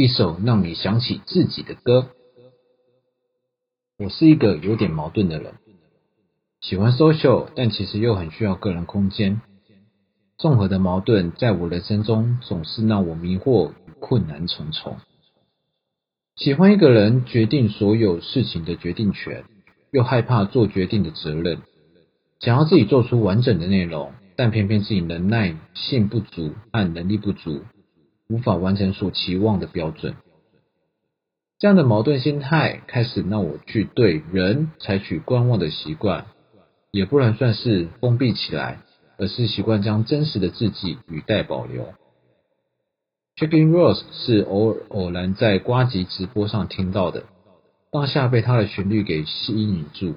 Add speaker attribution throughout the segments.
Speaker 1: 一首让你想起自己的歌。我是一个有点矛盾的人，喜欢 social，但其实又很需要个人空间。综合的矛盾，在我人生中总是让我迷惑困难重重。喜欢一个人决定所有事情的决定权，又害怕做决定的责任，想要自己做出完整的内容，但偏偏自己能耐性不足和能力不足。无法完成所期望的标准，这样的矛盾心态开始让我去对人采取观望的习惯，也不能算是封闭起来，而是习惯将真实的自己语带保留。Chicken Rose 是偶尔偶然在瓜吉直播上听到的，当下被他的旋律给吸引住，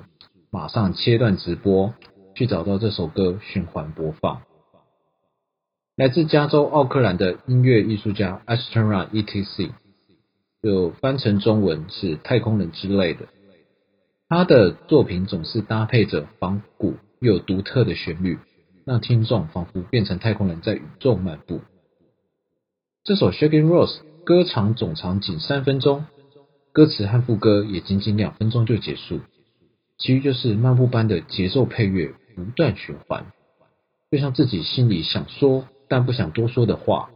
Speaker 1: 马上切断直播，去找到这首歌循环播放。来自加州奥克兰的音乐艺术家 Astra E.T.C. 就翻成中文是太空人之类的。他的作品总是搭配着仿古又独特的旋律，让听众仿佛变成太空人在宇宙漫步。这首 Shaking Rose 歌长总长仅三分钟，歌词和副歌也仅仅两分钟就结束，其余就是漫步般的节奏配乐不断循环，就像自己心里想说。但不想多说的话，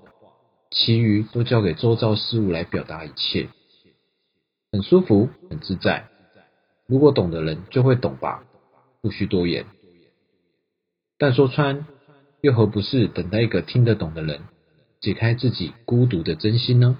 Speaker 1: 其余都交给周遭事物来表达一切，很舒服，很自在。如果懂的人就会懂吧，不需多言。但说穿，又何不是等待一个听得懂的人，解开自己孤独的真心呢？